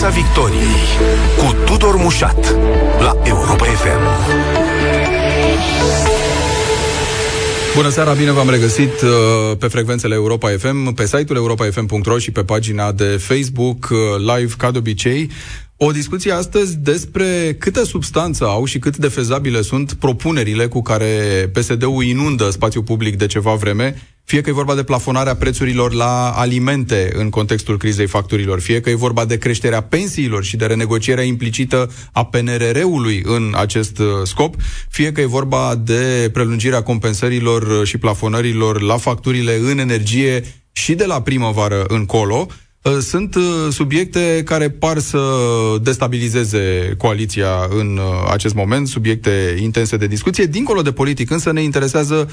Piața Victoriei cu Tudor Mușat la Europa FM. Bună seara, bine v-am regăsit uh, pe frecvențele Europa FM, pe site-ul europafm.ro și pe pagina de Facebook, uh, live ca de obicei. O discuție astăzi despre câtă substanță au și cât de fezabile sunt propunerile cu care PSD-ul inundă spațiul public de ceva vreme, fie că e vorba de plafonarea prețurilor la alimente în contextul crizei facturilor, fie că e vorba de creșterea pensiilor și de renegocierea implicită a PNRR-ului în acest uh, scop, fie că e vorba de prelungirea compensărilor și plafonărilor la facturile în energie și de la primăvară încolo, Uh, sunt uh, subiecte care par să destabilizeze coaliția în uh, acest moment, subiecte intense de discuție. Dincolo de politic, însă ne interesează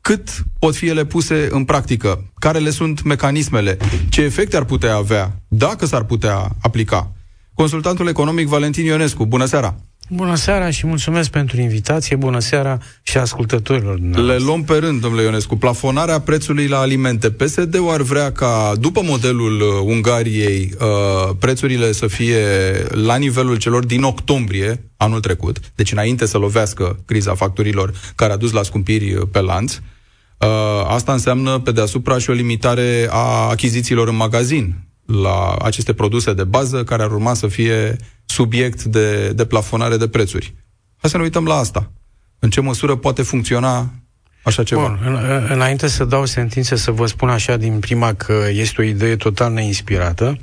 cât pot fi ele puse în practică, care le sunt mecanismele, ce efecte ar putea avea, dacă s-ar putea aplica. Consultantul economic Valentin Ionescu, bună seara! Bună seara și mulțumesc pentru invitație. Bună seara și ascultătorilor. Le luăm pe rând, domnule Ionescu. Plafonarea prețului la alimente. PSD-ul ar vrea ca, după modelul uh, Ungariei, uh, prețurile să fie la nivelul celor din octombrie anul trecut, deci înainte să lovească criza facturilor care a dus la scumpiri uh, pe lanț. Uh, asta înseamnă, pe deasupra, și o limitare a achizițiilor în magazin la aceste produse de bază care ar urma să fie subiect de, de plafonare de prețuri. Hai să ne uităm la asta. În ce măsură poate funcționa așa ceva? Bun, în, înainte să dau sentințe să vă spun așa din prima că este o idee total neinspirată,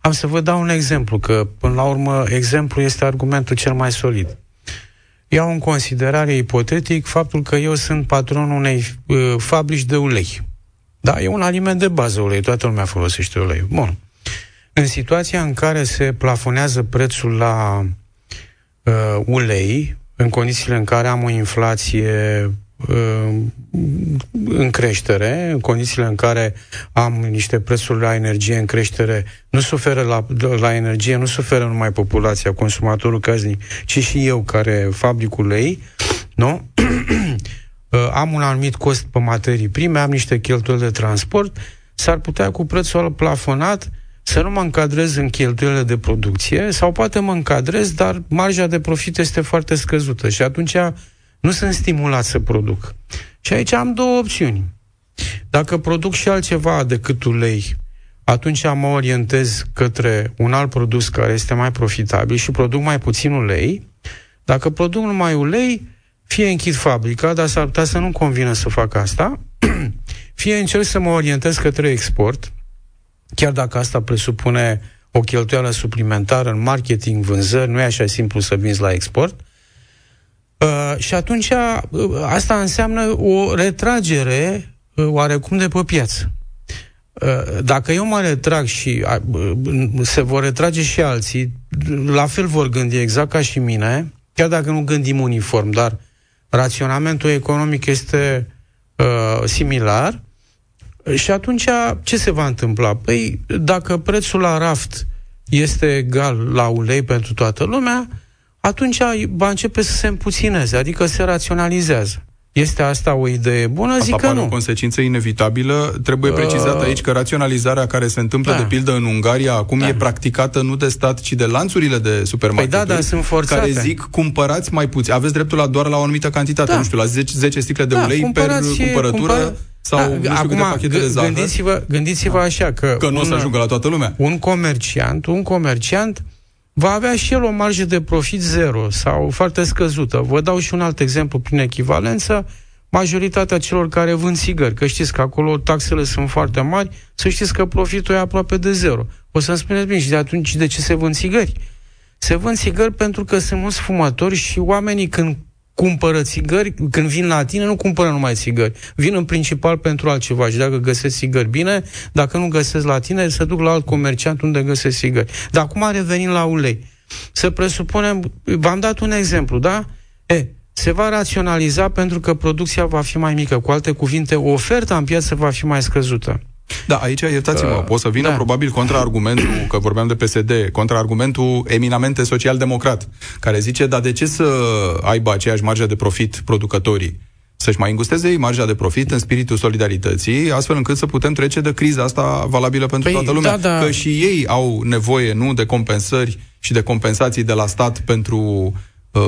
am să vă dau un exemplu, că până la urmă exemplu este argumentul cel mai solid. Iau în considerare ipotetic faptul că eu sunt patronul unei uh, fabrici de ulei. Da, e un aliment de bază ulei, toată lumea folosește ulei. Bun. În situația în care se plafonează prețul la uh, ulei, în condițiile în care am o inflație uh, în creștere, în condițiile în care am niște prețuri la energie în creștere, nu suferă la, la energie, nu suferă numai populația, consumatorul casnic, ci și eu care fabric ulei, nu? Uh, am un anumit cost pe materii prime, am niște cheltuieli de transport, s-ar putea cu prețul plafonat să nu mă încadrez în cheltuielile de producție sau poate mă încadrez, dar marja de profit este foarte scăzută și atunci nu sunt stimulat să produc. Și aici am două opțiuni. Dacă produc și altceva decât ulei, atunci mă orientez către un alt produs care este mai profitabil și produc mai puțin ulei. Dacă produc numai ulei, fie închid fabrica, dar s-ar putea să nu convină să fac asta, fie încerc să mă orientez către export, chiar dacă asta presupune o cheltuială suplimentară în marketing, vânzări, nu e așa simplu să vinzi la export. Uh, și atunci uh, asta înseamnă o retragere uh, oarecum de pe piață. Uh, dacă eu mă retrag și uh, se vor retrage și alții, la fel vor gândi exact ca și mine, chiar dacă nu gândim uniform, dar raționamentul economic este uh, similar, și atunci, ce se va întâmpla? Păi, dacă prețul la raft este egal la ulei pentru toată lumea, atunci va începe să se împuțineze, adică se raționalizează. Este asta o idee bună? Asta Zic că nu. o consecință inevitabilă. Trebuie precizat uh, aici că raționalizarea care se întâmplă, da. de pildă, în Ungaria, acum da. e practicată nu de stat, ci de lanțurile de supermarketuri. Păi da, da, sunt forțate. Care zic, cumpărați mai puțin. Aveți dreptul la doar la o anumită cantitate, da. nu știu, la 10, 10 sticle de da, ulei per cumpărătură. Cumpăr... Sau da, nu știu acum, pachete de zahăr. Gândiți-vă, gândiți-vă da. așa că... Că nu o să ajungă la toată lumea. Un comerciant, un comerciant va avea și el o marjă de profit zero sau foarte scăzută. Vă dau și un alt exemplu prin echivalență majoritatea celor care vând țigări, că știți că acolo taxele sunt foarte mari, să știți că profitul e aproape de zero. O să-mi spuneți bine, și de atunci de ce se vând țigări? Se vând țigări pentru că sunt mulți fumători și oamenii când cumpără țigări, când vin la tine, nu cumpără numai țigări. Vin în principal pentru altceva și dacă găsesc țigări, bine, dacă nu găsesc la tine, se duc la alt comerciant unde găsesc țigări. Dar acum revenim la ulei. Să presupunem, v-am dat un exemplu, da? E, se va raționaliza pentru că producția va fi mai mică. Cu alte cuvinte, oferta în piață va fi mai scăzută. Da, aici, iertați-mă, uh, pot să vină da. probabil contraargumentul, că vorbeam de PSD, contraargumentul eminamente social-democrat, care zice, dar de ce să aibă aceeași marjă de profit producătorii? să-și mai îngusteze ei marja de profit în spiritul solidarității, astfel încât să putem trece de criza asta valabilă pentru păi, toată lumea. Da, da. Că și ei au nevoie, nu, de compensări și de compensații de la stat pentru uh,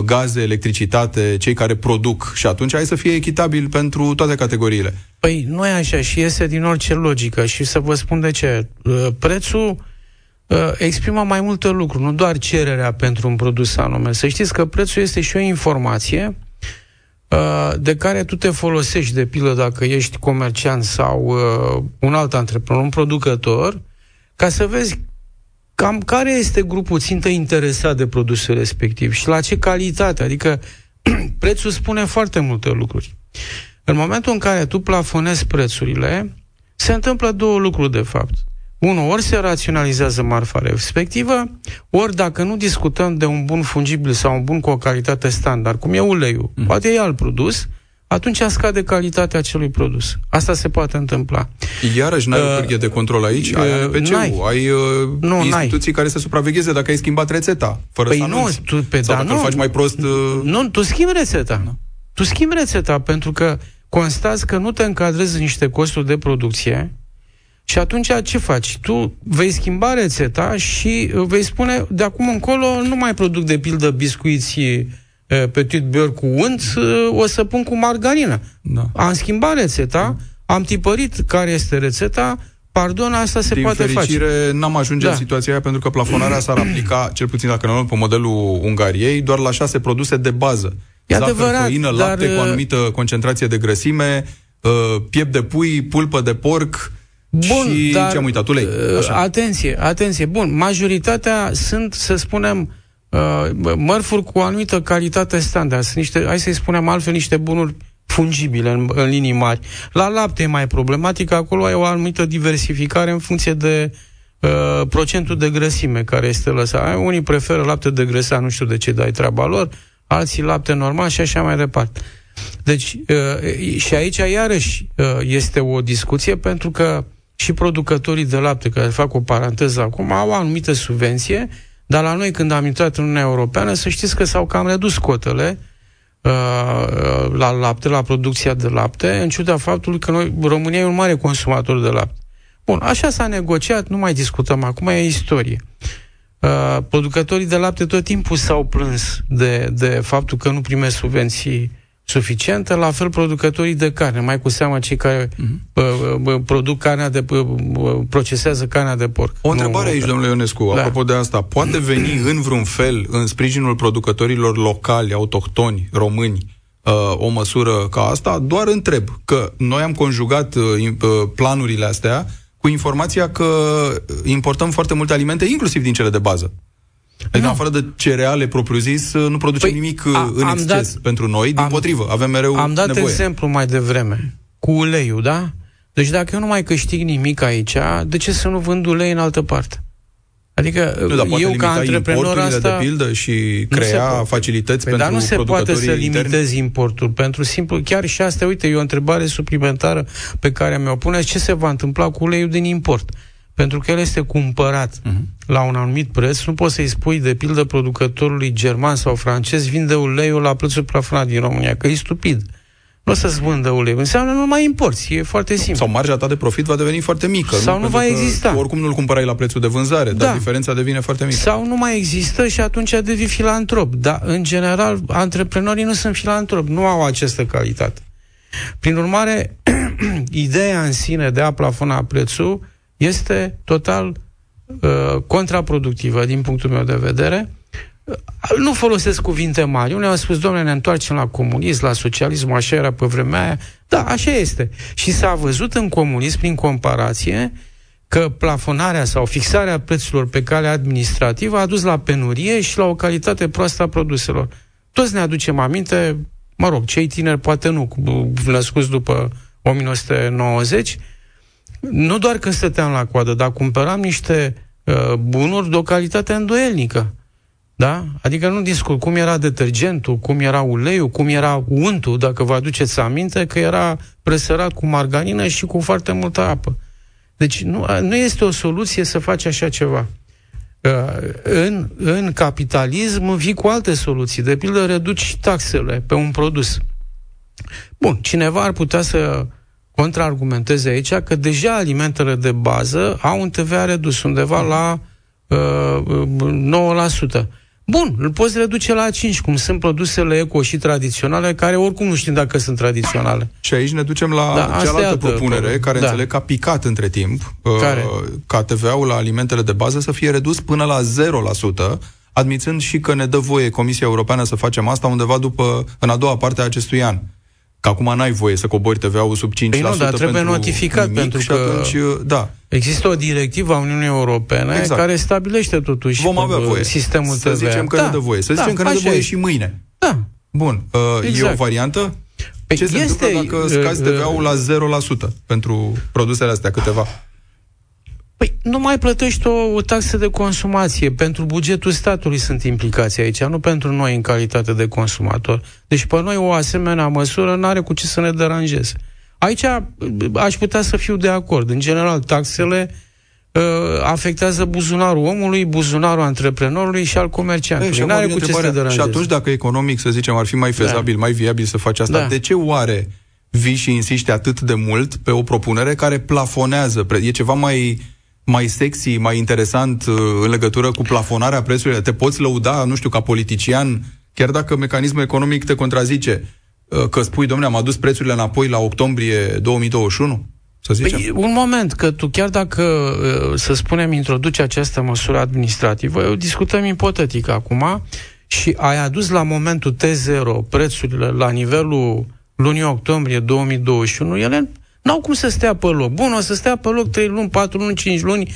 gaze, electricitate, cei care produc și atunci hai să fie echitabil pentru toate categoriile. Păi nu e așa și iese din orice logică și să vă spun de ce. Uh, prețul uh, exprimă mai multe lucruri, nu doar cererea pentru un produs anume. Să știți că prețul este și o informație Uh, de care tu te folosești, de pildă, dacă ești comerciant sau uh, un alt antreprenor, un producător, ca să vezi cam care este grupul țintă interesat de produsul respectiv și la ce calitate. Adică prețul spune foarte multe lucruri. În momentul în care tu plafonezi prețurile, se întâmplă două lucruri, de fapt. Unu, ori se raționalizează marfa respectivă, ori dacă nu discutăm de un bun fungibil sau un bun cu o calitate standard, cum e uleiul, mm. poate e alt produs, atunci scade calitatea acelui produs. Asta se poate întâmpla. Iarăși n-ai uh, o de control aici, uh, ai ANPC-ul, ai uh, nu, instituții n-ai. care să supravegheze dacă ai schimbat rețeta, fără păi să nu, tu, pe, sau da, dacă nu, faci mai prost... Uh... Nu, tu schimbi rețeta. Nu. Tu schimbi rețeta pentru că constați că nu te încadrezi în niște costuri de producție și atunci ce faci? Tu vei schimba rețeta și uh, vei spune, de acum încolo nu mai produc de pildă biscuiți uh, petit beurre cu unt, uh, o să pun cu margarină. Da. Am schimbat rețeta, da. am tipărit care este rețeta, pardon, asta se Din poate fericire, face. n-am ajunge da. în situația aia pentru că plafonarea s-ar aplica, cel puțin dacă ne luăm pe modelul Ungariei, doar la șase produse de bază. E Zahăr, adevărat, făină, dar... lapte cu anumită concentrație de grăsime, piept de pui, pulpă de porc, Bun, și dar, ce-am uitat? Ulei. Uh, Așa. Atenție, atenție. Bun, majoritatea sunt, să spunem, uh, mărfuri cu o anumită calitate standard. Sunt niște, hai să-i spunem altfel, niște bunuri fungibile în, în linii mari. La lapte e mai problematic, acolo ai o anumită diversificare în funcție de uh, procentul de grăsime care este lăsat. Unii preferă lapte de grăsea, nu știu de ce dai treaba lor, alții lapte normal și așa mai departe. Deci, uh, și aici iarăși uh, este o discuție pentru că uh, și producătorii de lapte, care fac o paranteză acum, au o anumită subvenție, dar la noi, când am intrat în Uniunea Europeană, să știți că s-au cam redus cotele uh, la lapte, la producția de lapte, în ciuda faptului că noi, România e un mare consumator de lapte. Bun, așa s-a negociat, nu mai discutăm acum, e istorie. Uh, producătorii de lapte tot timpul s-au plâns de, de faptul că nu primesc subvenții suficientă, la fel producătorii de carne, mai cu seamă cei care uh-huh. produc carnea de, procesează carnea de porc. O întrebare nu, aici, domnule Ionescu, da. apropo de asta. Poate veni în vreun fel, în sprijinul producătorilor locali, autohtoni, români, uh, o măsură ca asta? Doar întreb că noi am conjugat uh, uh, planurile astea cu informația că importăm foarte multe alimente, inclusiv din cele de bază. Adică, nu. afară de cereale propriu-zis, nu producem păi, nimic a, în exces dat, pentru noi, din am, potrivă, avem mereu Am dat nevoie. exemplu mai devreme, cu uleiul, da? Deci dacă eu nu mai câștig nimic aici, de ce să nu vând ulei în altă parte? Adică nu, dar eu ca antreprenor asta... de pildă și crea facilități păi, pentru Dar nu se poate să limitezi importul pentru simplu, chiar și asta, uite, e o întrebare suplimentară pe care mi-o puneți, ce se va întâmpla cu uleiul din import? Pentru că el este cumpărat uh-huh. la un anumit preț, nu poți să-i spui, de pildă, producătorului german sau francez, vinde uleiul la prețul plafonat din România, că e stupid. Nu o să-ți vândă ulei. Înseamnă nu mai importi. E foarte simplu. Sau marja ta de profit va deveni foarte mică. Sau nu, nu va exista. Oricum nu-l cumpărai la prețul de vânzare, da. dar diferența devine foarte mică. Sau nu mai există și atunci devii filantrop. Dar, în general, antreprenorii nu sunt filantropi. Nu au această calitate. Prin urmare, ideea în sine de a plafona prețul este total uh, contraproductivă din punctul meu de vedere. Uh, nu folosesc cuvinte mari. Unii au spus, domnule, ne întoarcem la comunism, la socialism, așa era pe vremea aia. Da, așa este. Și s-a văzut în comunism, prin comparație, că plafonarea sau fixarea prețurilor pe cale administrativă a dus la penurie și la o calitate proastă a produselor. Toți ne aducem aminte, mă rog, cei tineri poate nu, născuți după 1990, nu doar că stăteam la coadă, dar cumpăram niște uh, bunuri de o calitate îndoielnică. Da? Adică nu discut cum era detergentul, cum era uleiul, cum era untul, dacă vă aduceți aminte, că era presărat cu margarină și cu foarte multă apă. Deci nu, nu este o soluție să faci așa ceva. Uh, în, în capitalism vii cu alte soluții. De pildă, reduci taxele pe un produs. Bun, cineva ar putea să contraargumenteze aici că deja alimentele de bază au un TVA redus undeva la uh, 9%. Bun, îl poți reduce la 5, cum sunt produsele eco și tradiționale, care oricum nu știm dacă sunt tradiționale. Și aici ne ducem la da, cealaltă propunere, problem. care da. înțeleg că a picat între timp, uh, care? ca TVA-ul la alimentele de bază să fie redus până la 0%, admițând și că ne dă voie Comisia Europeană să facem asta undeva după, în a doua parte a acestui an că acum n-ai voie să cobori TVA-ul sub 5% păi nu, dar trebuie pentru notificat nimic pentru că atunci, da. există o directivă a Uniunii Europene exact. care stabilește totuși Vom avea voie. sistemul să TVA. Să zicem că da. ne dă voie. Să da, zicem că ne dă voie e. și mâine. Da. Bun. Uh, exact. E o exact. variantă? Păi Ce se este, întâmplă dacă scazi uh, TVA-ul la 0% pentru produsele astea câteva? Păi nu mai plătești o, o taxă de consumație. Pentru bugetul statului sunt implicații aici, nu pentru noi în calitate de consumator. Deci pe noi o asemenea măsură nu are cu ce să ne deranjeze. Aici aș putea să fiu de acord. În general, taxele uh, afectează buzunarul omului, buzunarul antreprenorului și al comerciantului. Nu are cu ce să deranjeze. Și atunci, dacă economic, să zicem, ar fi mai da. fezabil, da. mai viabil să faci asta, da. de ce oare vii și insiști atât de mult pe o propunere care plafonează? E ceva mai mai sexy, mai interesant uh, în legătură cu plafonarea prețurilor? Te poți lăuda, nu știu, ca politician, chiar dacă mecanismul economic te contrazice, uh, că spui, domnule, am adus prețurile înapoi la octombrie 2021? Să zicem? Păi, un moment, că tu chiar dacă, uh, să spunem, introduci această măsură administrativă, eu discutăm ipotetic acum, și ai adus la momentul T0 prețurile la nivelul lunii octombrie 2021, ele N-au cum să stea pe loc. Bun, o să stea pe loc 3 luni, 4 luni, 5 luni,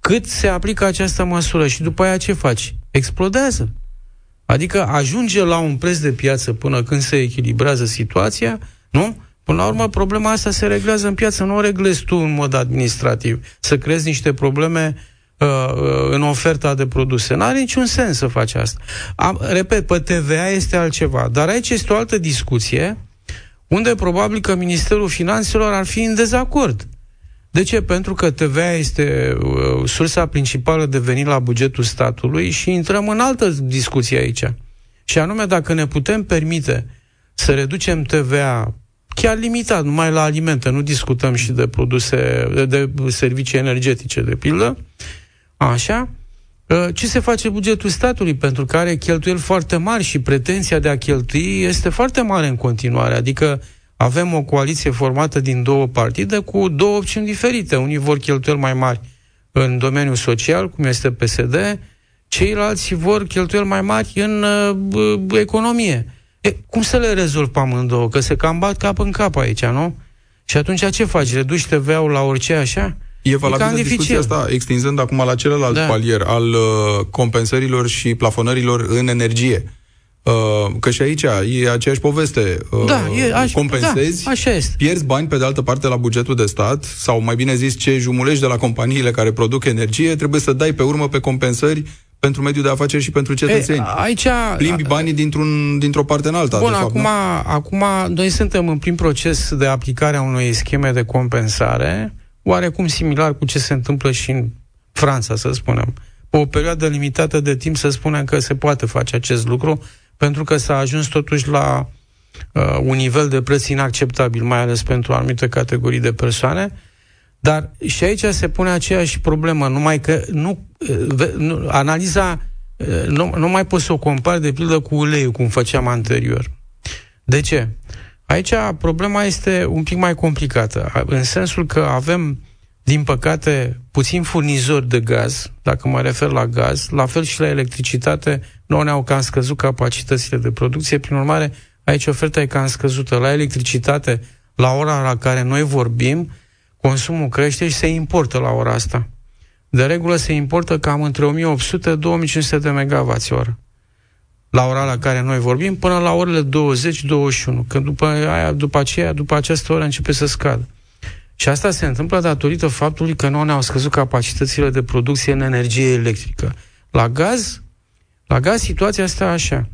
cât se aplică această măsură și după aia ce faci? Explodează. Adică ajunge la un preț de piață până când se echilibrează situația, nu? Până la urmă, problema asta se reglează în piață, nu o reglezi tu în mod administrativ. Să creezi niște probleme uh, uh în oferta de produse. N-are niciun sens să faci asta. Am, repet, pe TVA este altceva, dar aici este o altă discuție unde probabil că Ministerul Finanțelor ar fi în dezacord. De ce? Pentru că TVA este uh, sursa principală de venit la bugetul statului și intrăm în altă discuție aici. Și anume, dacă ne putem permite să reducem TVA chiar limitat, numai la alimente, nu discutăm și de produse, de, de servicii energetice, de pildă, așa, Uh, ce se face bugetul statului, pentru că are cheltuieli foarte mari și pretenția de a cheltui este foarte mare în continuare. Adică avem o coaliție formată din două partide cu două opțiuni diferite. Unii vor cheltuieli mai mari în domeniul social, cum este PSD, ceilalți vor cheltuieli mai mari în uh, economie. E, cum să le rezolv pe amândouă? Că se cam bat cap în cap aici, nu? Și atunci ce faci? Reduci TVA-ul la orice așa? E valabilă e discuția asta, extinzând acum la celălalt da. palier al uh, compensărilor și plafonărilor în energie. Uh, că și aici e aceeași poveste. Uh, da, e, aș, compensezi, da, așa este. pierzi bani pe de altă parte la bugetul de stat, sau mai bine zis, ce jumulești de la companiile care produc energie, trebuie să dai pe urmă pe compensări pentru mediul de afaceri și pentru cetățeni. E, aici... Plimbi banii dintr-un, dintr-o parte în alta. Bun, de fapt, acum, acum noi suntem în prim proces de aplicare a unei scheme de compensare oarecum similar cu ce se întâmplă și în Franța, să spunem. Pe o perioadă limitată de timp să spunem că se poate face acest lucru, pentru că s-a ajuns totuși la uh, un nivel de preț inacceptabil, mai ales pentru anumite categorii de persoane. Dar și aici se pune aceeași problemă, numai că nu, uh, nu analiza uh, nu, nu mai poți să o compari de pildă cu uleiul, cum făceam anterior. De ce? Aici problema este un pic mai complicată, în sensul că avem, din păcate, puțin furnizori de gaz, dacă mă refer la gaz, la fel și la electricitate, nu ne-au cam scăzut capacitățile de producție, prin urmare, aici oferta e cam scăzută. La electricitate, la ora la care noi vorbim, consumul crește și se importă la ora asta. De regulă se importă cam între 1800-2500 de MWh la ora la care noi vorbim, până la orele 20-21, că după, aia, după aceea, după această oră începe să scadă. Și asta se întâmplă datorită faptului că nu ne-au scăzut capacitățile de producție în energie electrică. La gaz, la gaz situația asta așa.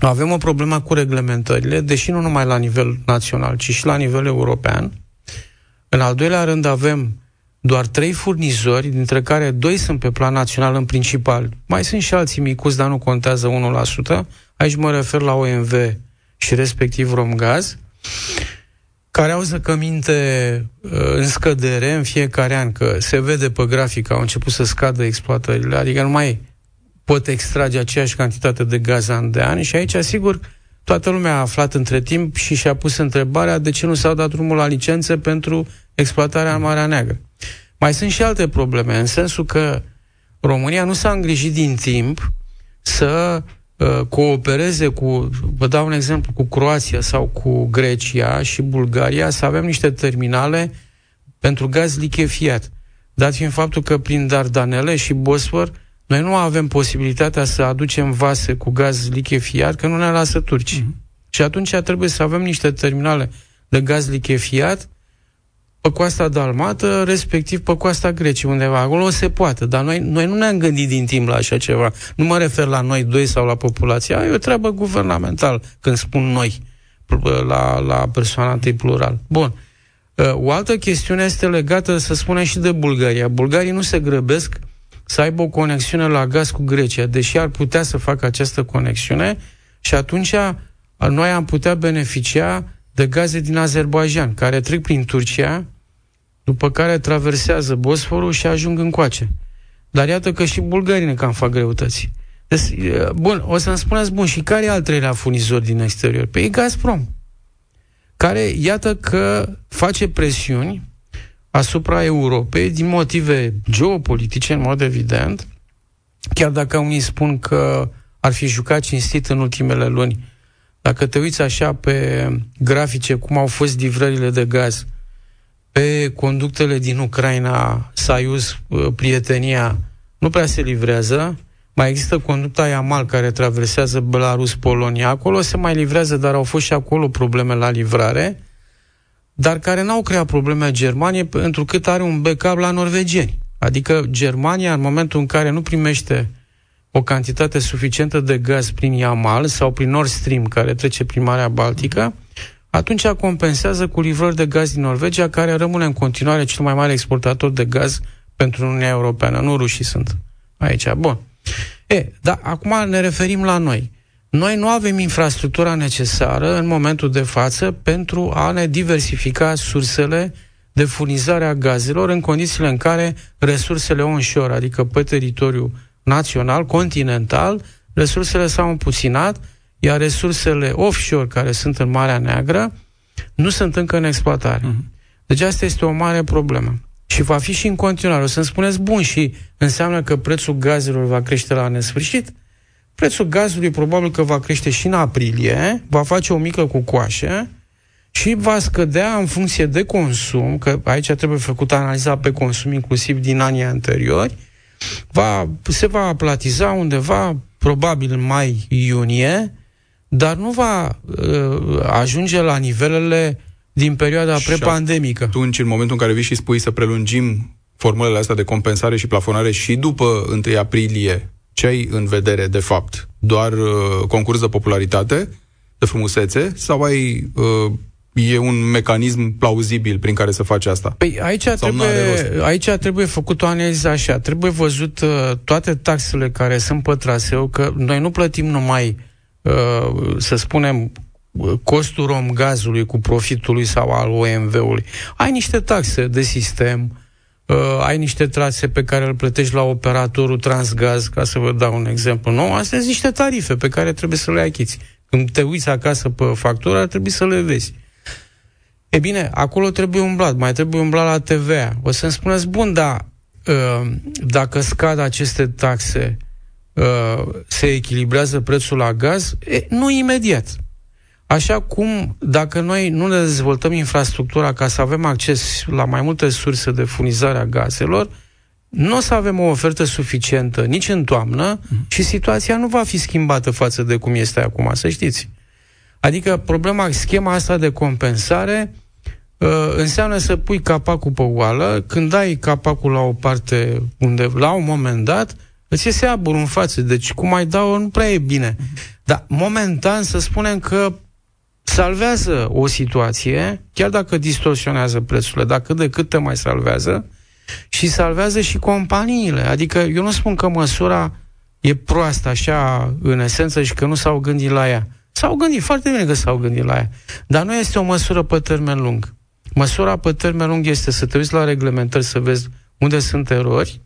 Avem o problemă cu reglementările, deși nu numai la nivel național, ci și la nivel european. În al doilea rând avem doar trei furnizori, dintre care doi sunt pe plan național în principal. Mai sunt și alții micuți, dar nu contează 1%. Aici mă refer la OMV și respectiv Romgaz, care au zăcăminte uh, în scădere în fiecare an, că se vede pe grafic că au început să scadă exploatările, adică nu mai pot extrage aceeași cantitate de gaz an de an și aici, sigur, toată lumea a aflat între timp și și-a pus întrebarea de ce nu s-au dat drumul la licențe pentru exploatarea în Marea Neagră. Mai sunt și alte probleme, în sensul că România nu s-a îngrijit din timp să uh, coopereze cu, vă dau un exemplu, cu Croația sau cu Grecia și Bulgaria, să avem niște terminale pentru gaz lichefiat. Dat fiind faptul că prin Dardanele și Bosfor noi nu avem posibilitatea să aducem vase cu gaz lichefiat, că nu ne lasă turci. Mm-hmm. Și atunci trebuie să avem niște terminale de gaz lichefiat pe coasta dalmată, respectiv pe coasta Greciei, undeva. Acolo se poate, dar noi, noi nu ne-am gândit din timp la așa ceva. Nu mă refer la noi doi sau la populația, e o treabă guvernamental, când spun noi, la, la persoana întâi plural. Bun. O altă chestiune este legată, să spunem, și de Bulgaria. Bulgarii nu se grăbesc să aibă o conexiune la gaz cu Grecia, deși ar putea să facă această conexiune și atunci noi am putea beneficia de gaze din Azerbaijan, care trec prin Turcia, după care traversează Bosforul și ajung în coace. Dar iată că și bulgarii ne cam fac greutăți. Deci, bun, o să-mi spuneți, bun, și care e al treilea furnizor din exterior? Păi e Gazprom, care, iată că face presiuni asupra Europei din motive geopolitice, în mod evident, chiar dacă unii spun că ar fi jucat cinstit în ultimele luni. Dacă te uiți așa pe grafice cum au fost livrările de gaz pe conductele din Ucraina, Saiuz, uh, Prietenia, nu prea se livrează. Mai există conducta Yamal care traversează Belarus, Polonia. Acolo se mai livrează, dar au fost și acolo probleme la livrare dar care n-au creat probleme Germaniei pentru cât are un backup la norvegieni. Adică Germania, în momentul în care nu primește o cantitate suficientă de gaz prin Yamal sau prin Nord Stream, care trece prin Marea Baltică, atunci compensează cu livrări de gaz din Norvegia, care rămâne în continuare cel mai mare exportator de gaz pentru Uniunea Europeană. Nu rușii sunt aici. Bun. E, dar acum ne referim la noi. Noi nu avem infrastructura necesară în momentul de față pentru a ne diversifica sursele de furnizare a gazelor în condițiile în care resursele onshore, adică pe teritoriu național, continental, resursele s-au împuținat, iar resursele offshore, care sunt în Marea Neagră, nu sunt încă în exploatare. Uh-huh. Deci asta este o mare problemă. Și va fi și în continuare. O să-mi spuneți, bun, și înseamnă că prețul gazelor va crește la nesfârșit? Prețul gazului probabil că va crește și în aprilie, va face o mică cucoașă și va scădea în funcție de consum, că aici trebuie făcută analiza pe consum inclusiv din anii anteriori, va, se va aplatiza undeva, probabil în mai-iunie, dar nu va uh, ajunge la nivelele din perioada și prepandemică. atunci, în momentul în care vii și spui să prelungim formulele astea de compensare și plafonare și după 1 aprilie ce ai în vedere, de fapt? Doar uh, concurs de popularitate, de frumusețe, sau ai uh, e un mecanism plauzibil prin care să faci asta? Păi aici trebuie, aici trebuie făcut o analiză așa. Trebuie văzut uh, toate taxele care sunt pe traseu, că noi nu plătim numai, uh, să spunem, costul rom gazului cu profitului sau al OMV-ului. Ai niște taxe de sistem, uh, ai niște trase pe care îl plătești la operatorul Transgaz, ca să vă dau un exemplu nou, astea sunt niște tarife pe care trebuie să le achiți. Când te uiți acasă pe factură, ar trebui să le vezi. E bine, acolo trebuie umblat, mai trebuie umblat la TVA. O să-mi spuneți, bun, dar uh, dacă scad aceste taxe, uh, se echilibrează prețul la gaz? E, nu imediat. Așa cum, dacă noi nu ne dezvoltăm infrastructura ca să avem acces la mai multe surse de furnizare a gazelor, nu o să avem o ofertă suficientă nici în toamnă mm. și situația nu va fi schimbată față de cum este acum, să știți. Adică problema, schema asta de compensare uh, înseamnă să pui capacul pe oală, când dai capacul la o parte unde, la un moment dat, îți iese abur în față. Deci cum mai dau, nu prea e bine. Mm. Dar momentan să spunem că salvează o situație, chiar dacă distorsionează prețurile, dar cât de cât te mai salvează, și salvează și companiile. Adică eu nu spun că măsura e proastă așa în esență și că nu s-au gândit la ea. S-au gândit, foarte bine că s-au gândit la ea. Dar nu este o măsură pe termen lung. Măsura pe termen lung este să te uiți la reglementări, să vezi unde sunt erori.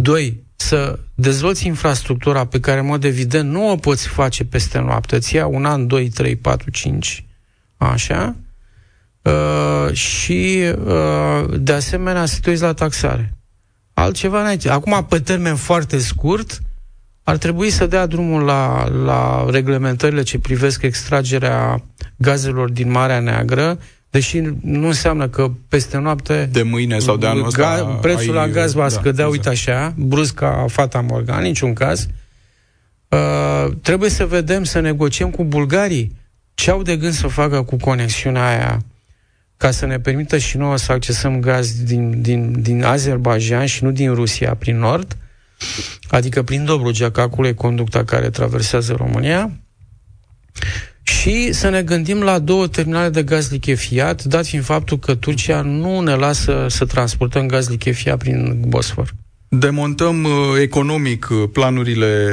Doi, să dezvolți infrastructura pe care, în mod evident, nu o poți face peste noapte. Ți ia un an, doi, trei, patru, cinci, așa. Uh, și, uh, de asemenea, să te uiți la taxare. Altceva înainte. Acum, pe termen foarte scurt, ar trebui să dea drumul la, la reglementările ce privesc extragerea gazelor din Marea Neagră, deși nu înseamnă că peste noapte... De mâine sau de anul ăsta... Ga, prețul ai, la gaz va da, scădea, exact. uite așa, brusc ca fata Morgan, niciun caz. Uh, trebuie să vedem, să negociem cu bulgarii ce au de gând să facă cu conexiunea aia ca să ne permită și nouă să accesăm gaz din, din, din Azerbaijan și nu din Rusia prin nord, adică prin Dobrogea, că acolo e conducta care traversează România, și să ne gândim la două terminale de gaz lichefiat, dat fiind faptul că Turcia nu ne lasă să transportăm gaz lichefiat prin Bosfor. Demontăm uh, economic uh, planurile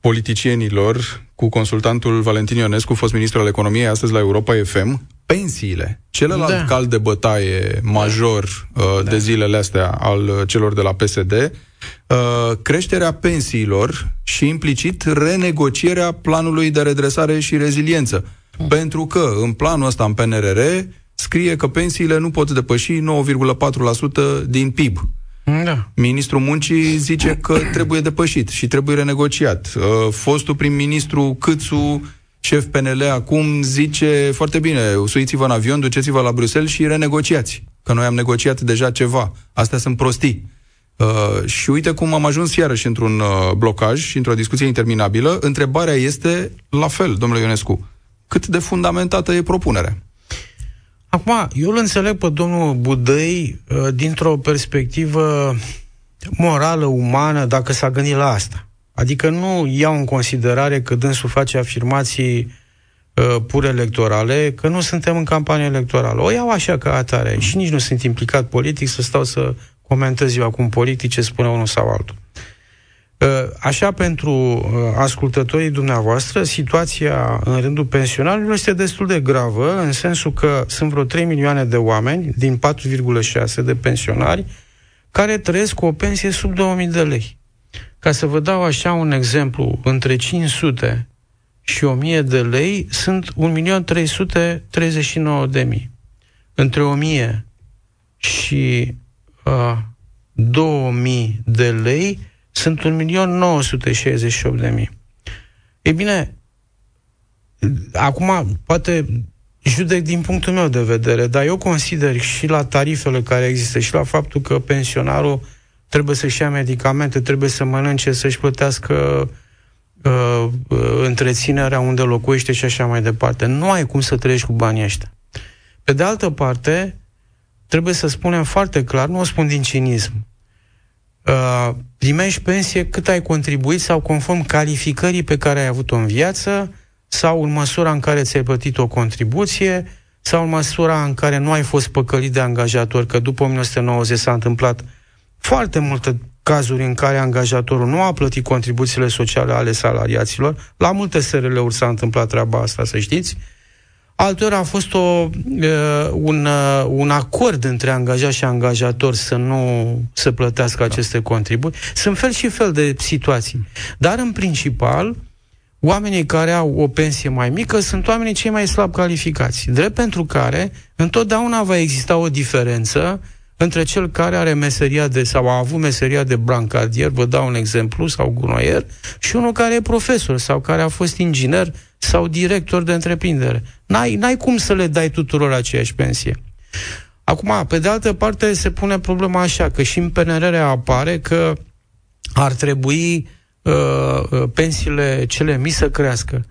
politicienilor cu consultantul Valentin Ionescu, fost ministru al economiei, astăzi la Europa FM, pensiile. Celălalt da. cal de bătaie major uh, da. de zilele astea al uh, celor de la PSD, uh, creșterea pensiilor și implicit renegocierea planului de redresare și reziliență. Mm. Pentru că în planul ăsta, în PNRR, scrie că pensiile nu pot depăși 9,4% din PIB. Da. Ministrul Muncii zice că trebuie depășit și trebuie renegociat. Uh, fostul prim-ministru Câțu șef PNL acum zice foarte bine, suiți-vă în avion, duceți-vă la Bruxelles și renegociați. Că noi am negociat deja ceva. Astea sunt prostii. Uh, și uite cum am ajuns iarăși într-un uh, blocaj și într-o discuție interminabilă. Întrebarea este la fel, domnule Ionescu. Cât de fundamentată e propunerea? Acum, eu îl înțeleg pe domnul Budăi uh, dintr-o perspectivă morală, umană, dacă s-a gândit la asta. Adică nu iau în considerare că dânsul face afirmații uh, pur electorale, că nu suntem în campanie electorală. O iau așa ca atare și nici nu sunt implicat politic să stau să comentez eu acum politic ce spune unul sau altul. Uh, așa, pentru uh, ascultătorii dumneavoastră, situația în rândul pensionarilor este destul de gravă, în sensul că sunt vreo 3 milioane de oameni din 4,6 de pensionari care trăiesc cu o pensie sub 2000 de lei. Ca să vă dau așa un exemplu, între 500 și 1000 de lei sunt 1.339.000. Între 1000 și uh, 2000 de lei sunt 1.968.000. Ei bine, acum poate judec din punctul meu de vedere, dar eu consider și la tarifele care există și la faptul că pensionarul trebuie să-și ia medicamente, trebuie să mănânce, să-și plătească uh, uh, întreținerea unde locuiește și așa mai departe. Nu ai cum să trăiești cu banii ăștia. Pe de altă parte, trebuie să spunem foarte clar, nu o spun din cinism, uh, primești pensie cât ai contribuit sau conform calificării pe care ai avut-o în viață sau în măsura în care ți-ai plătit o contribuție sau în măsura în care nu ai fost păcălit de angajator, că după 1990 s-a întâmplat foarte multe cazuri în care angajatorul nu a plătit contribuțiile sociale ale salariaților. La multe SRL-uri s-a întâmplat treaba asta, să știți. Altor a fost o, uh, un, uh, un acord între angajat și angajator să nu să plătească da. aceste contribuții. Sunt fel și fel de situații. Dar, în principal, oamenii care au o pensie mai mică sunt oamenii cei mai slab calificați. Drept pentru care întotdeauna va exista o diferență între cel care are meseria de, sau a avut meseria de brancardier, vă dau un exemplu, sau gunoier, și unul care e profesor sau care a fost inginer sau director de întreprindere. N-ai, n-ai cum să le dai tuturor aceeași pensie. Acum, pe de altă parte, se pune problema așa, că și în PNRR apare că ar trebui uh, uh, pensiile cele mici să crească.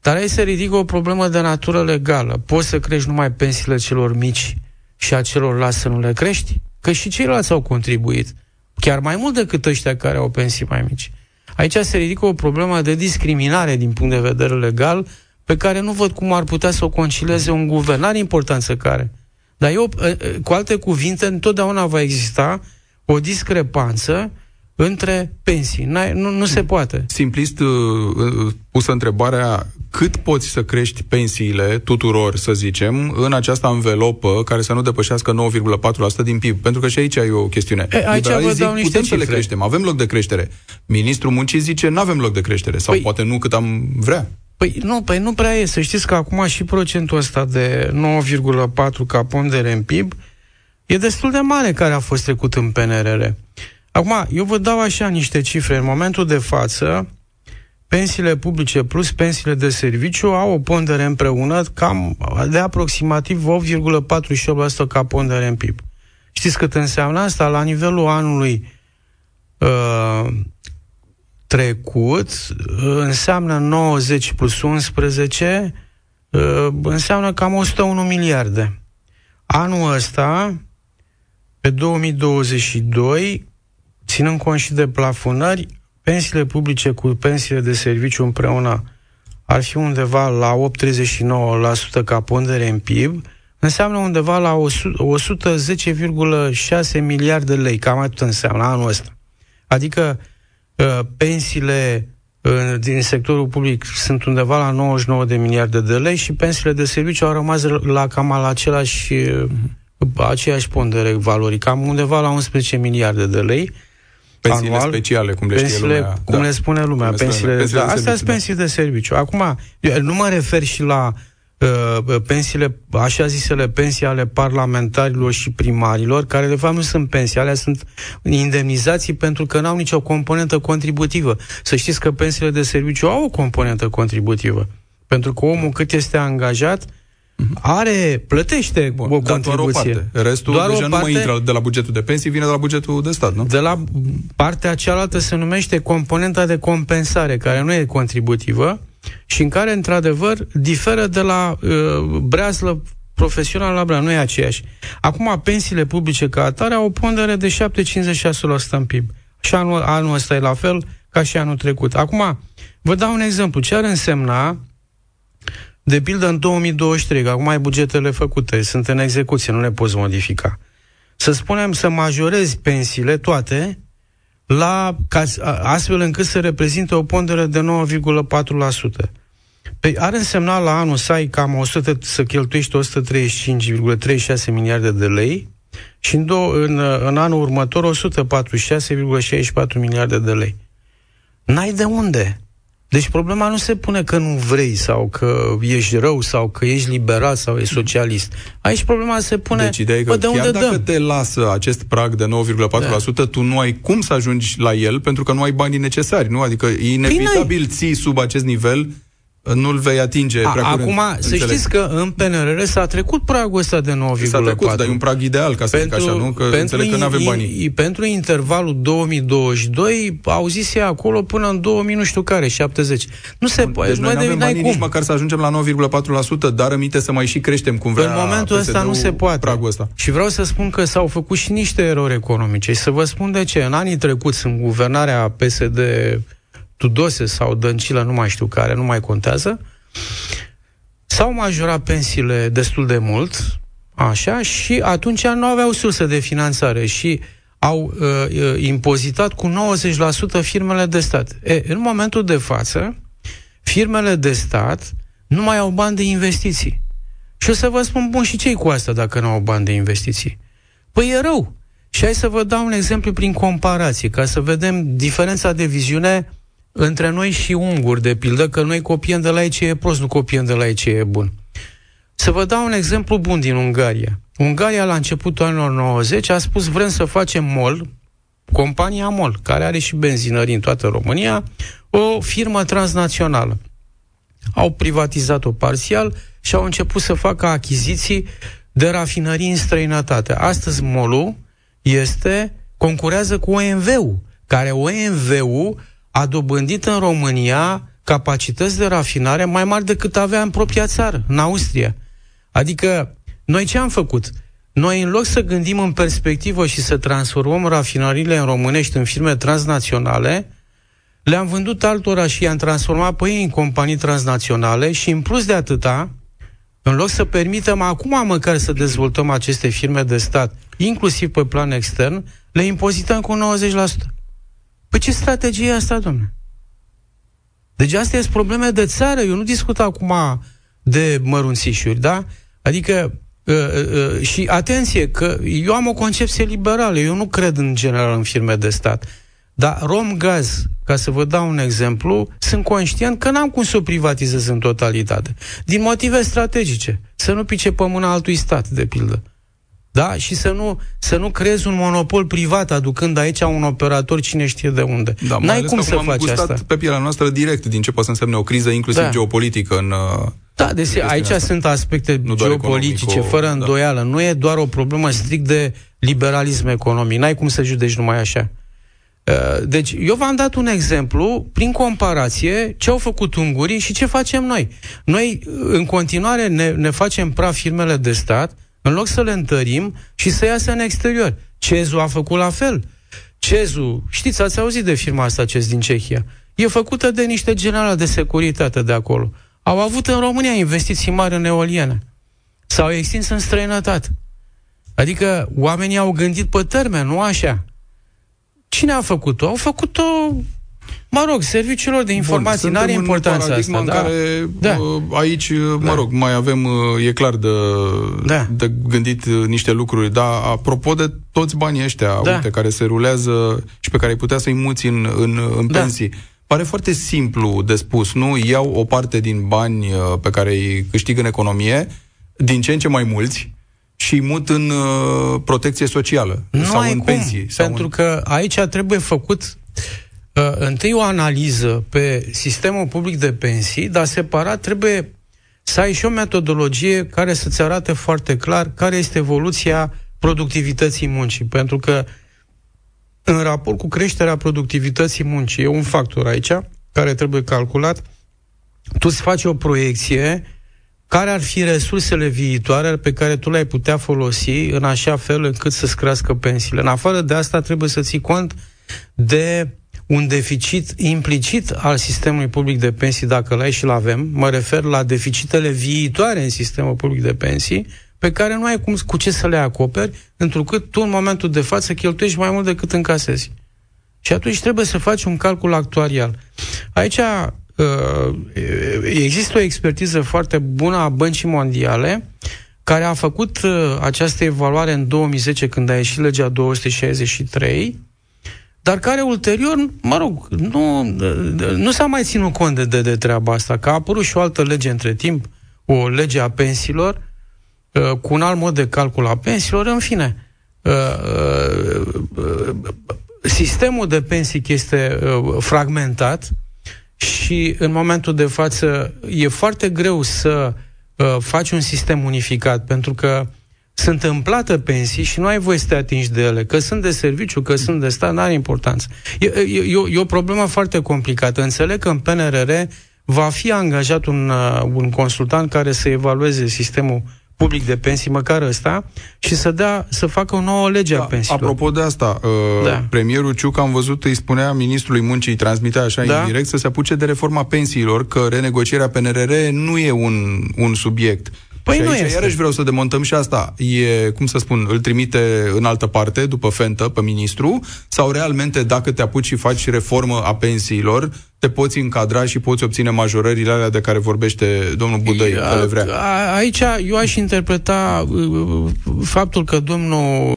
Dar aici se ridică o problemă de natură legală. Poți să crești numai pensiile celor mici și a celorlalți să nu le crești? Că și ceilalți au contribuit, chiar mai mult decât ăștia care au pensii mai mici. Aici se ridică o problemă de discriminare din punct de vedere legal, pe care nu văd cum ar putea să o concileze un guvern. N-are importanță care. Dar eu, ă, ă, cu alte cuvinte, întotdeauna va exista o discrepanță între pensii. N-ai, nu, nu se poate. Simplist uh, pusă întrebarea cât poți să crești pensiile tuturor, să zicem, în această învelopă care să nu depășească 9,4% din PIB. Pentru că și aici e o chestiune. E, aici vă dau niște putem cifre. să le creștem, avem loc de creștere. Ministrul Muncii zice, nu avem loc de creștere, sau Păi- poate nu cât am vrea. Păi nu, păi nu prea e. Să știți că acum și procentul ăsta de 9,4 ca pondere în PIB e destul de mare care a fost trecut în PNRR. Acum, eu vă dau așa niște cifre. În momentul de față, pensiile publice plus pensiile de serviciu au o pondere împreună cam de aproximativ 8,48% ca pondere în PIB. Știți cât înseamnă asta? La nivelul anului uh, trecut uh, înseamnă 90 plus 11 uh, înseamnă cam 101 miliarde. Anul ăsta, pe 2022, ținând cont și de plafonări, pensiile publice cu pensiile de serviciu împreună ar fi undeva la 8,39% ca pondere în PIB, înseamnă undeva la 100 110,6 miliarde de lei, cam atât înseamnă anul ăsta. Adică uh, pensiile uh, din sectorul public sunt undeva la 99 de miliarde de lei și pensiile de serviciu au rămas la cam la același, uh, aceeași pondere valori, cam undeva la 11 miliarde de lei. Pensiile anual, speciale, cum le știe pensiile, lumea. cum le spune lumea, Cum le spune pensiile, lumea. Pensiile da, de astea sunt serviciu, da. pensii de serviciu. Acum, eu nu mă refer și la uh, pensiile, așa zisele pensii ale parlamentarilor și primarilor, care de fapt nu sunt pensii, alea sunt indemnizații pentru că n-au nicio componentă contributivă. Să știți că pensiile de serviciu au o componentă contributivă. Pentru că omul cât este angajat, are, plătește Bun, o dar doar o contribuție. parte. Restul Doar o deja nu parte- mai intră de la bugetul de pensii, vine de la bugetul de stat, nu? de la partea cealaltă se numește componenta de compensare, care nu e contributivă și în care, într-adevăr, diferă de la uh, breazlă profesional la breazlă, nu e aceeași. Acum, pensiile publice ca atare au o pondere de 7,56% în PIB. Și anul, anul ăsta e la fel ca și anul trecut. Acum, vă dau un exemplu. Ce ar însemna de pildă în 2023, că acum ai bugetele făcute, sunt în execuție, nu le poți modifica. Să spunem să majorezi pensiile toate la, ca, a- astfel încât să reprezinte o pondere de 9,4%. Păi ar însemna la anul să ai cam 100, să cheltuiești 135,36 miliarde de lei și în, două, în, în anul următor 146,64 miliarde de lei. N-ai de unde. Deci problema nu se pune că nu vrei sau că ești rău sau că ești liberal sau ești socialist. Aici problema se pune Deci ideea e că bă, de chiar unde dacă dăm? te lasă acest prag de 9,4%, da. tu nu ai cum să ajungi la el pentru că nu ai banii necesari, nu? Adică inevitabil ții sub acest nivel, nu-l vei atinge A, prea curând. acum, să Înțeleg. știți că în PNRR s-a trecut pragul ăsta de 9,4. S-a trecut, dar e un prag ideal, ca să zic așa, nu? Că înțeleg că nu avem in- banii. i- pentru intervalul 2022 au zis ei acolo până în 2000 nu știu care, 70. Nu se poate, Deci noi nu nu avem banii cum. nici măcar să ajungem la 9,4%, dar aminte să mai și creștem cum vrea În momentul ăsta nu PSD-ul se poate. Pragul ăsta. Și vreau să spun că s-au făcut și niște erori economice. Și să vă spun de ce. În anii trecuți, în guvernarea PSD Tudose sau Dăncilă, nu mai știu care, nu mai contează, s-au majorat pensiile destul de mult, așa, și atunci nu aveau sursă de finanțare și au uh, uh, impozitat cu 90% firmele de stat. E, în momentul de față, firmele de stat nu mai au bani de investiții. Și o să vă spun, bun, și ce cu asta dacă nu au bani de investiții? Păi e rău. Și hai să vă dau un exemplu prin comparație, ca să vedem diferența de viziune între noi și unguri, de pildă, că noi copiem de la ei ce e prost, nu copiem de la ei ce e bun. Să vă dau un exemplu bun din Ungaria. Ungaria, la începutul anilor 90, a spus vrem să facem MOL, compania MOL, care are și benzinării în toată România, o firmă transnațională. Au privatizat-o parțial și au început să facă achiziții de rafinării în străinătate. Astăzi MOL-ul este, concurează cu OMV-ul, care OMV-ul a dobândit în România capacități de rafinare mai mari decât avea în propria țară, în Austria. Adică, noi ce am făcut? Noi, în loc să gândim în perspectivă și să transformăm rafinările în românești în firme transnaționale, le-am vândut altora și i-am transformat pe ei în companii transnaționale și, în plus de atâta, în loc să permitem acum măcar să dezvoltăm aceste firme de stat, inclusiv pe plan extern, le impozităm cu 90%. Păi ce strategie e asta, domnule? Deci astea sunt probleme de țară. Eu nu discut acum de mărunțișuri, da? Adică Uh, uh, și atenție, că eu am o concepție liberală, eu nu cred în general în firme de stat. Dar Romgaz, ca să vă dau un exemplu, sunt conștient că n-am cum să o privatizez în totalitate. Din motive strategice. Să nu pice pe mâna altui stat, de pildă. Da? Și să nu, să nu creezi un monopol privat, aducând aici un operator cine știe de unde. Da, N-ai cum să am faci asta. pe pielea noastră direct din ce poate să însemne o criză, inclusiv da. geopolitică în... Uh, da, deci aici asta. sunt aspecte nu geopolitice, economic, fără da. îndoială. Nu e doar o problemă strict de liberalism economic. N-ai cum să judeci numai așa. Uh, deci, eu v-am dat un exemplu, prin comparație, ce au făcut ungurii și ce facem noi. Noi, în continuare, ne, ne facem praf firmele de stat, în loc să le întărim și să iasă în exterior. Cezu a făcut la fel. Cezu, știți, ați auzit de firma asta Cez din Cehia. E făcută de niște generali de securitate de acolo. Au avut în România investiții mari în eoliene. S-au extins în străinătate. Adică oamenii au gândit pe termen, nu așa. Cine a făcut-o? Au făcut-o Mă rog, serviciilor de informații nu are importanță asta. În da? care da. Uh, aici, uh, mă da. rog, mai avem, uh, e clar de, da. de gândit niște lucruri, dar apropo de toți banii ăștia, da. uite, care se rulează și pe care ai putea să-i muți în, în, în da. pensii, pare foarte simplu de spus, nu? Iau o parte din bani pe care îi câștig în economie, din ce în ce mai mulți, și mut în uh, protecție socială nu sau în cum, pensii. Sau pentru în... că aici trebuie făcut uh, întâi o analiză pe sistemul public de pensii, dar separat trebuie să ai și o metodologie care să-ți arate foarte clar care este evoluția productivității muncii. Pentru că în raport cu creșterea productivității muncii, e un factor aici care trebuie calculat, tu îți faci o proiecție care ar fi resursele viitoare pe care tu le-ai putea folosi în așa fel încât să-ți crească pensiile. În afară de asta trebuie să ții cont de un deficit implicit al sistemului public de pensii, dacă l-ai și l-avem, mă refer la deficitele viitoare în sistemul public de pensii, pe care nu ai cum, cu ce să le acoperi, întrucât tu în momentul de față cheltuiești mai mult decât încasezi. Și atunci trebuie să faci un calcul actuarial. Aici uh, există o expertiză foarte bună a Băncii Mondiale, care a făcut uh, această evaluare în 2010, când a ieșit legea 263, dar care ulterior, mă rog, nu, nu s-a mai ținut cont de, de, de treaba asta, că a apărut și o altă lege între timp, o lege a pensiilor, uh, cu un alt mod de calcul a pensiilor, în fine. Uh, uh, sistemul de pensii este fragmentat și în momentul de față e foarte greu să faci un sistem unificat, pentru că sunt în plată pensii și nu ai voie să te atingi de ele, că sunt de serviciu, că sunt de stat, n-are importanță. E, e, e, o, e o problemă foarte complicată. Înțeleg că în PNRR va fi angajat un, uh, un consultant care să evalueze sistemul public de pensii, măcar ăsta, și să dea, să facă o nouă lege da, a pensiilor. Apropo de asta, uh, da. premierul Ciuc, am văzut, îi spunea ministrului muncii, îi transmitea așa da? indirect, să se apuce de reforma pensiilor, că renegocierea PNRR nu e un, un subiect. Păi și nu aici, este. iarăși vreau să demontăm și asta. E, cum să spun, îl trimite în altă parte, după fentă, pe ministru, sau realmente, dacă te apuci și faci reformă a pensiilor, te poți încadra și poți obține majorările alea de care vorbește domnul Budăi, că le vrea. Aici eu aș interpreta uh, uh, faptul că domnul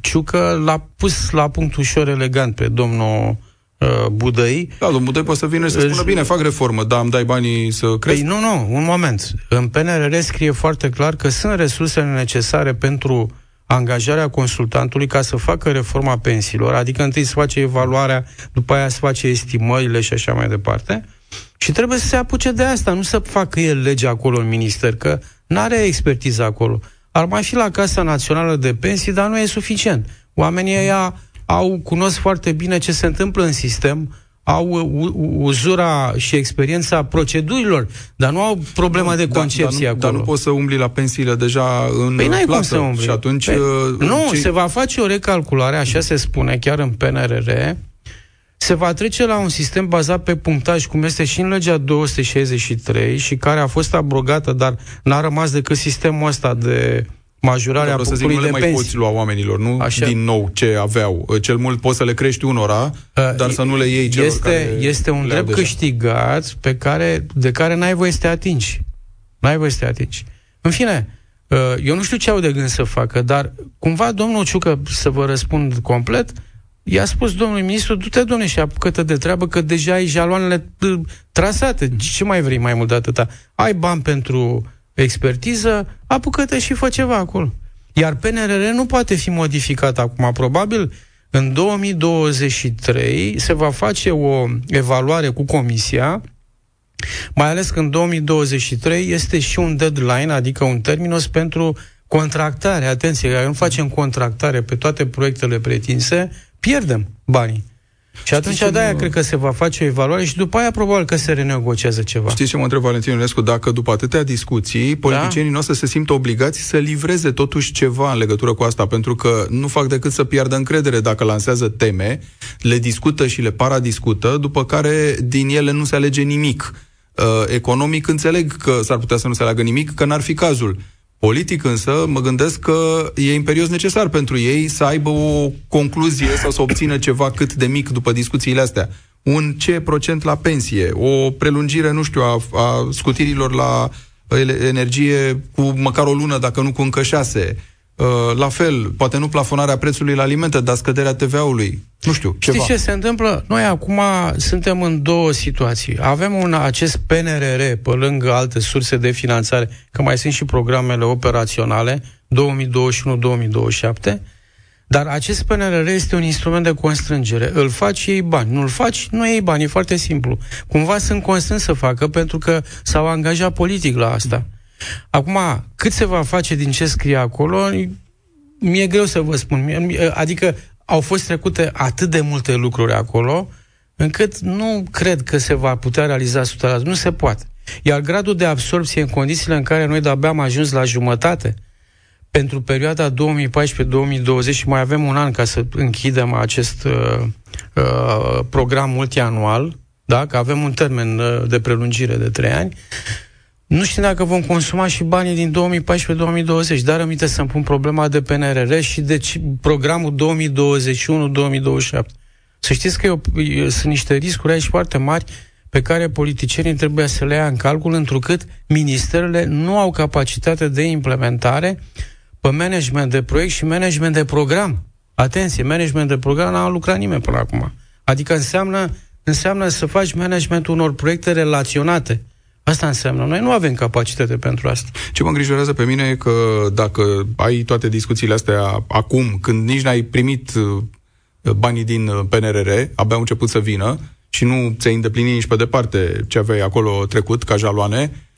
Ciucă l-a pus la punct ușor elegant pe domnul uh, Budăi. Da, domnul Budăi poate să vină și să spună, bine, fac reformă, dar îmi dai banii să cresc. Păi nu, nu, un moment. În PNRR scrie foarte clar că sunt resursele necesare pentru angajarea consultantului ca să facă reforma pensiilor, adică întâi să face evaluarea, după aia să face estimările și așa mai departe. Și trebuie să se apuce de asta, nu să facă el legea acolo în minister, că nu are expertiză acolo. Ar mai fi la Casa Națională de Pensii, dar nu e suficient. Oamenii ăia au cunosc foarte bine ce se întâmplă în sistem, au uzura și experiența procedurilor, dar nu au problema de concepție dar, acolo. Dar nu poți să umbli la pensiile deja în păi n-ai cum să umbli. Și atunci... Păi, uh, nu, ce... se va face o recalculare, așa se spune, chiar în PNRR, se va trece la un sistem bazat pe punctaj, cum este și în legea 263 și care a fost abrogată, dar n-a rămas decât sistemul ăsta de majorarea Vreau să zic, punctului nu le de mai pensii. poți lua oamenilor, nu Așa. din nou ce aveau. Cel mult poți să le crești unora, Uh, dar să nu le iei celor este, care este un le au drept deja. câștigat pe care, de care n-ai voie să te atingi. N-ai voie să te atingi. În fine, uh, eu nu știu ce au de gând să facă, dar cumva domnul Ciucă, să vă răspund complet, i-a spus domnului ministru, du-te, domne, și apucă-te de treabă, că deja ai jaloanele uh, trasate. Ce mai vrei mai mult de atâta? Ai bani pentru expertiză, apucă-te și fă ceva acolo. Iar PNRR nu poate fi modificat acum. Probabil în 2023 se va face o evaluare cu Comisia, mai ales că în 2023 este și un deadline, adică un terminus pentru contractare. Atenție, dacă nu facem contractare pe toate proiectele pretinse, pierdem banii. Și atunci ce de-aia mă- cred că se va face o evaluare și după aia probabil că se renegociază ceva. Știți ce mă întreb Valentin Ionescu? Dacă după atâtea discuții, politicienii noastre se simt obligați să livreze totuși ceva în legătură cu asta, pentru că nu fac decât să piardă încredere dacă lansează teme, le discută și le paradiscută, după care din ele nu se alege nimic. Uh, economic înțeleg că s-ar putea să nu se aleagă nimic, că n-ar fi cazul. Politic însă, mă gândesc că e imperios necesar pentru ei să aibă o concluzie sau să obțină ceva cât de mic după discuțiile astea. Un ce procent la pensie, o prelungire, nu știu, a, a scutirilor la ele- energie cu măcar o lună, dacă nu cu încă șase. Uh, La fel, poate nu plafonarea prețului la alimente, dar scăderea TVA-ului. Nu știu, ceva. Știți ce se întâmplă? Noi acum suntem în două situații. Avem un, acest PNRR pe lângă alte surse de finanțare, că mai sunt și programele operaționale 2021-2027, dar acest PNRR este un instrument de constrângere. Îl faci, iei bani. Nu-l faci, nu iei bani. E foarte simplu. Cumva sunt constrâns să facă pentru că s-au angajat politic la asta. Acum, cât se va face din ce scrie acolo, mi-e greu să vă spun. Mie- mie- Adică au fost trecute atât de multe lucruri acolo, încât nu cred că se va putea realiza 100%. Nu se poate. Iar gradul de absorpție în condițiile în care noi de-abia am ajuns la jumătate, pentru perioada 2014-2020 și mai avem un an ca să închidem acest uh, uh, program multianual, da? că avem un termen uh, de prelungire de trei ani, nu știu dacă vom consuma și banii din 2014-2020, dar aminte să-mi pun problema de PNRR și de ci- programul 2021-2027. Să știți că eu, eu, sunt niște riscuri aici foarte mari pe care politicienii trebuie să le ia în calcul, întrucât ministerele nu au capacitate de implementare pe management de proiect și management de program. Atenție, management de program n-a lucrat nimeni până acum. Adică înseamnă, înseamnă să faci managementul unor proiecte relaționate. Asta înseamnă. Noi nu avem capacitate pentru asta. Ce mă îngrijorează pe mine e că dacă ai toate discuțiile astea acum, când nici n-ai primit uh, banii din uh, PNRR, abia au început să vină și nu ți-ai îndeplinit nici pe departe ce aveai acolo trecut ca jaloane,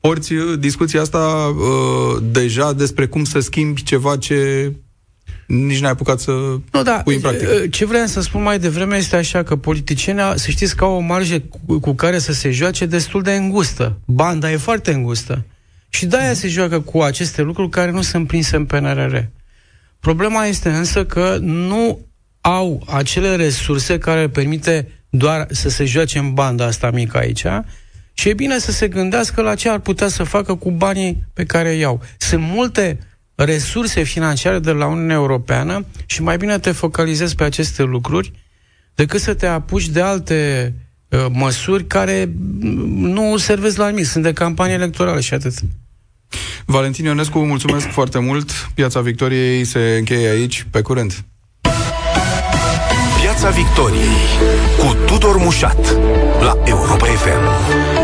porți uh, discuția asta uh, deja despre cum să schimbi ceva ce nici n-ai apucat să Nu, da, pui în practică. ce vreau să spun mai devreme este așa că politicienii, să știți că au o marjă cu, cu care să se joace destul de îngustă. Banda e foarte îngustă. Și de-aia se joacă cu aceste lucruri care nu sunt prinse în PNRR. Problema este însă că nu au acele resurse care permite doar să se joace în banda asta mică aici și e bine să se gândească la ce ar putea să facă cu banii pe care îi iau. Sunt multe resurse financiare de la Uniunea Europeană și mai bine te focalizezi pe aceste lucruri decât să te apuci de alte uh, măsuri care mm, nu servesc la nimic, sunt de campanie electorală și atât. Valentin Ionescu, mulțumesc foarte mult. Piața Victoriei se încheie aici. Pe curând! Piața Victoriei cu Tudor Mușat la Europa FM.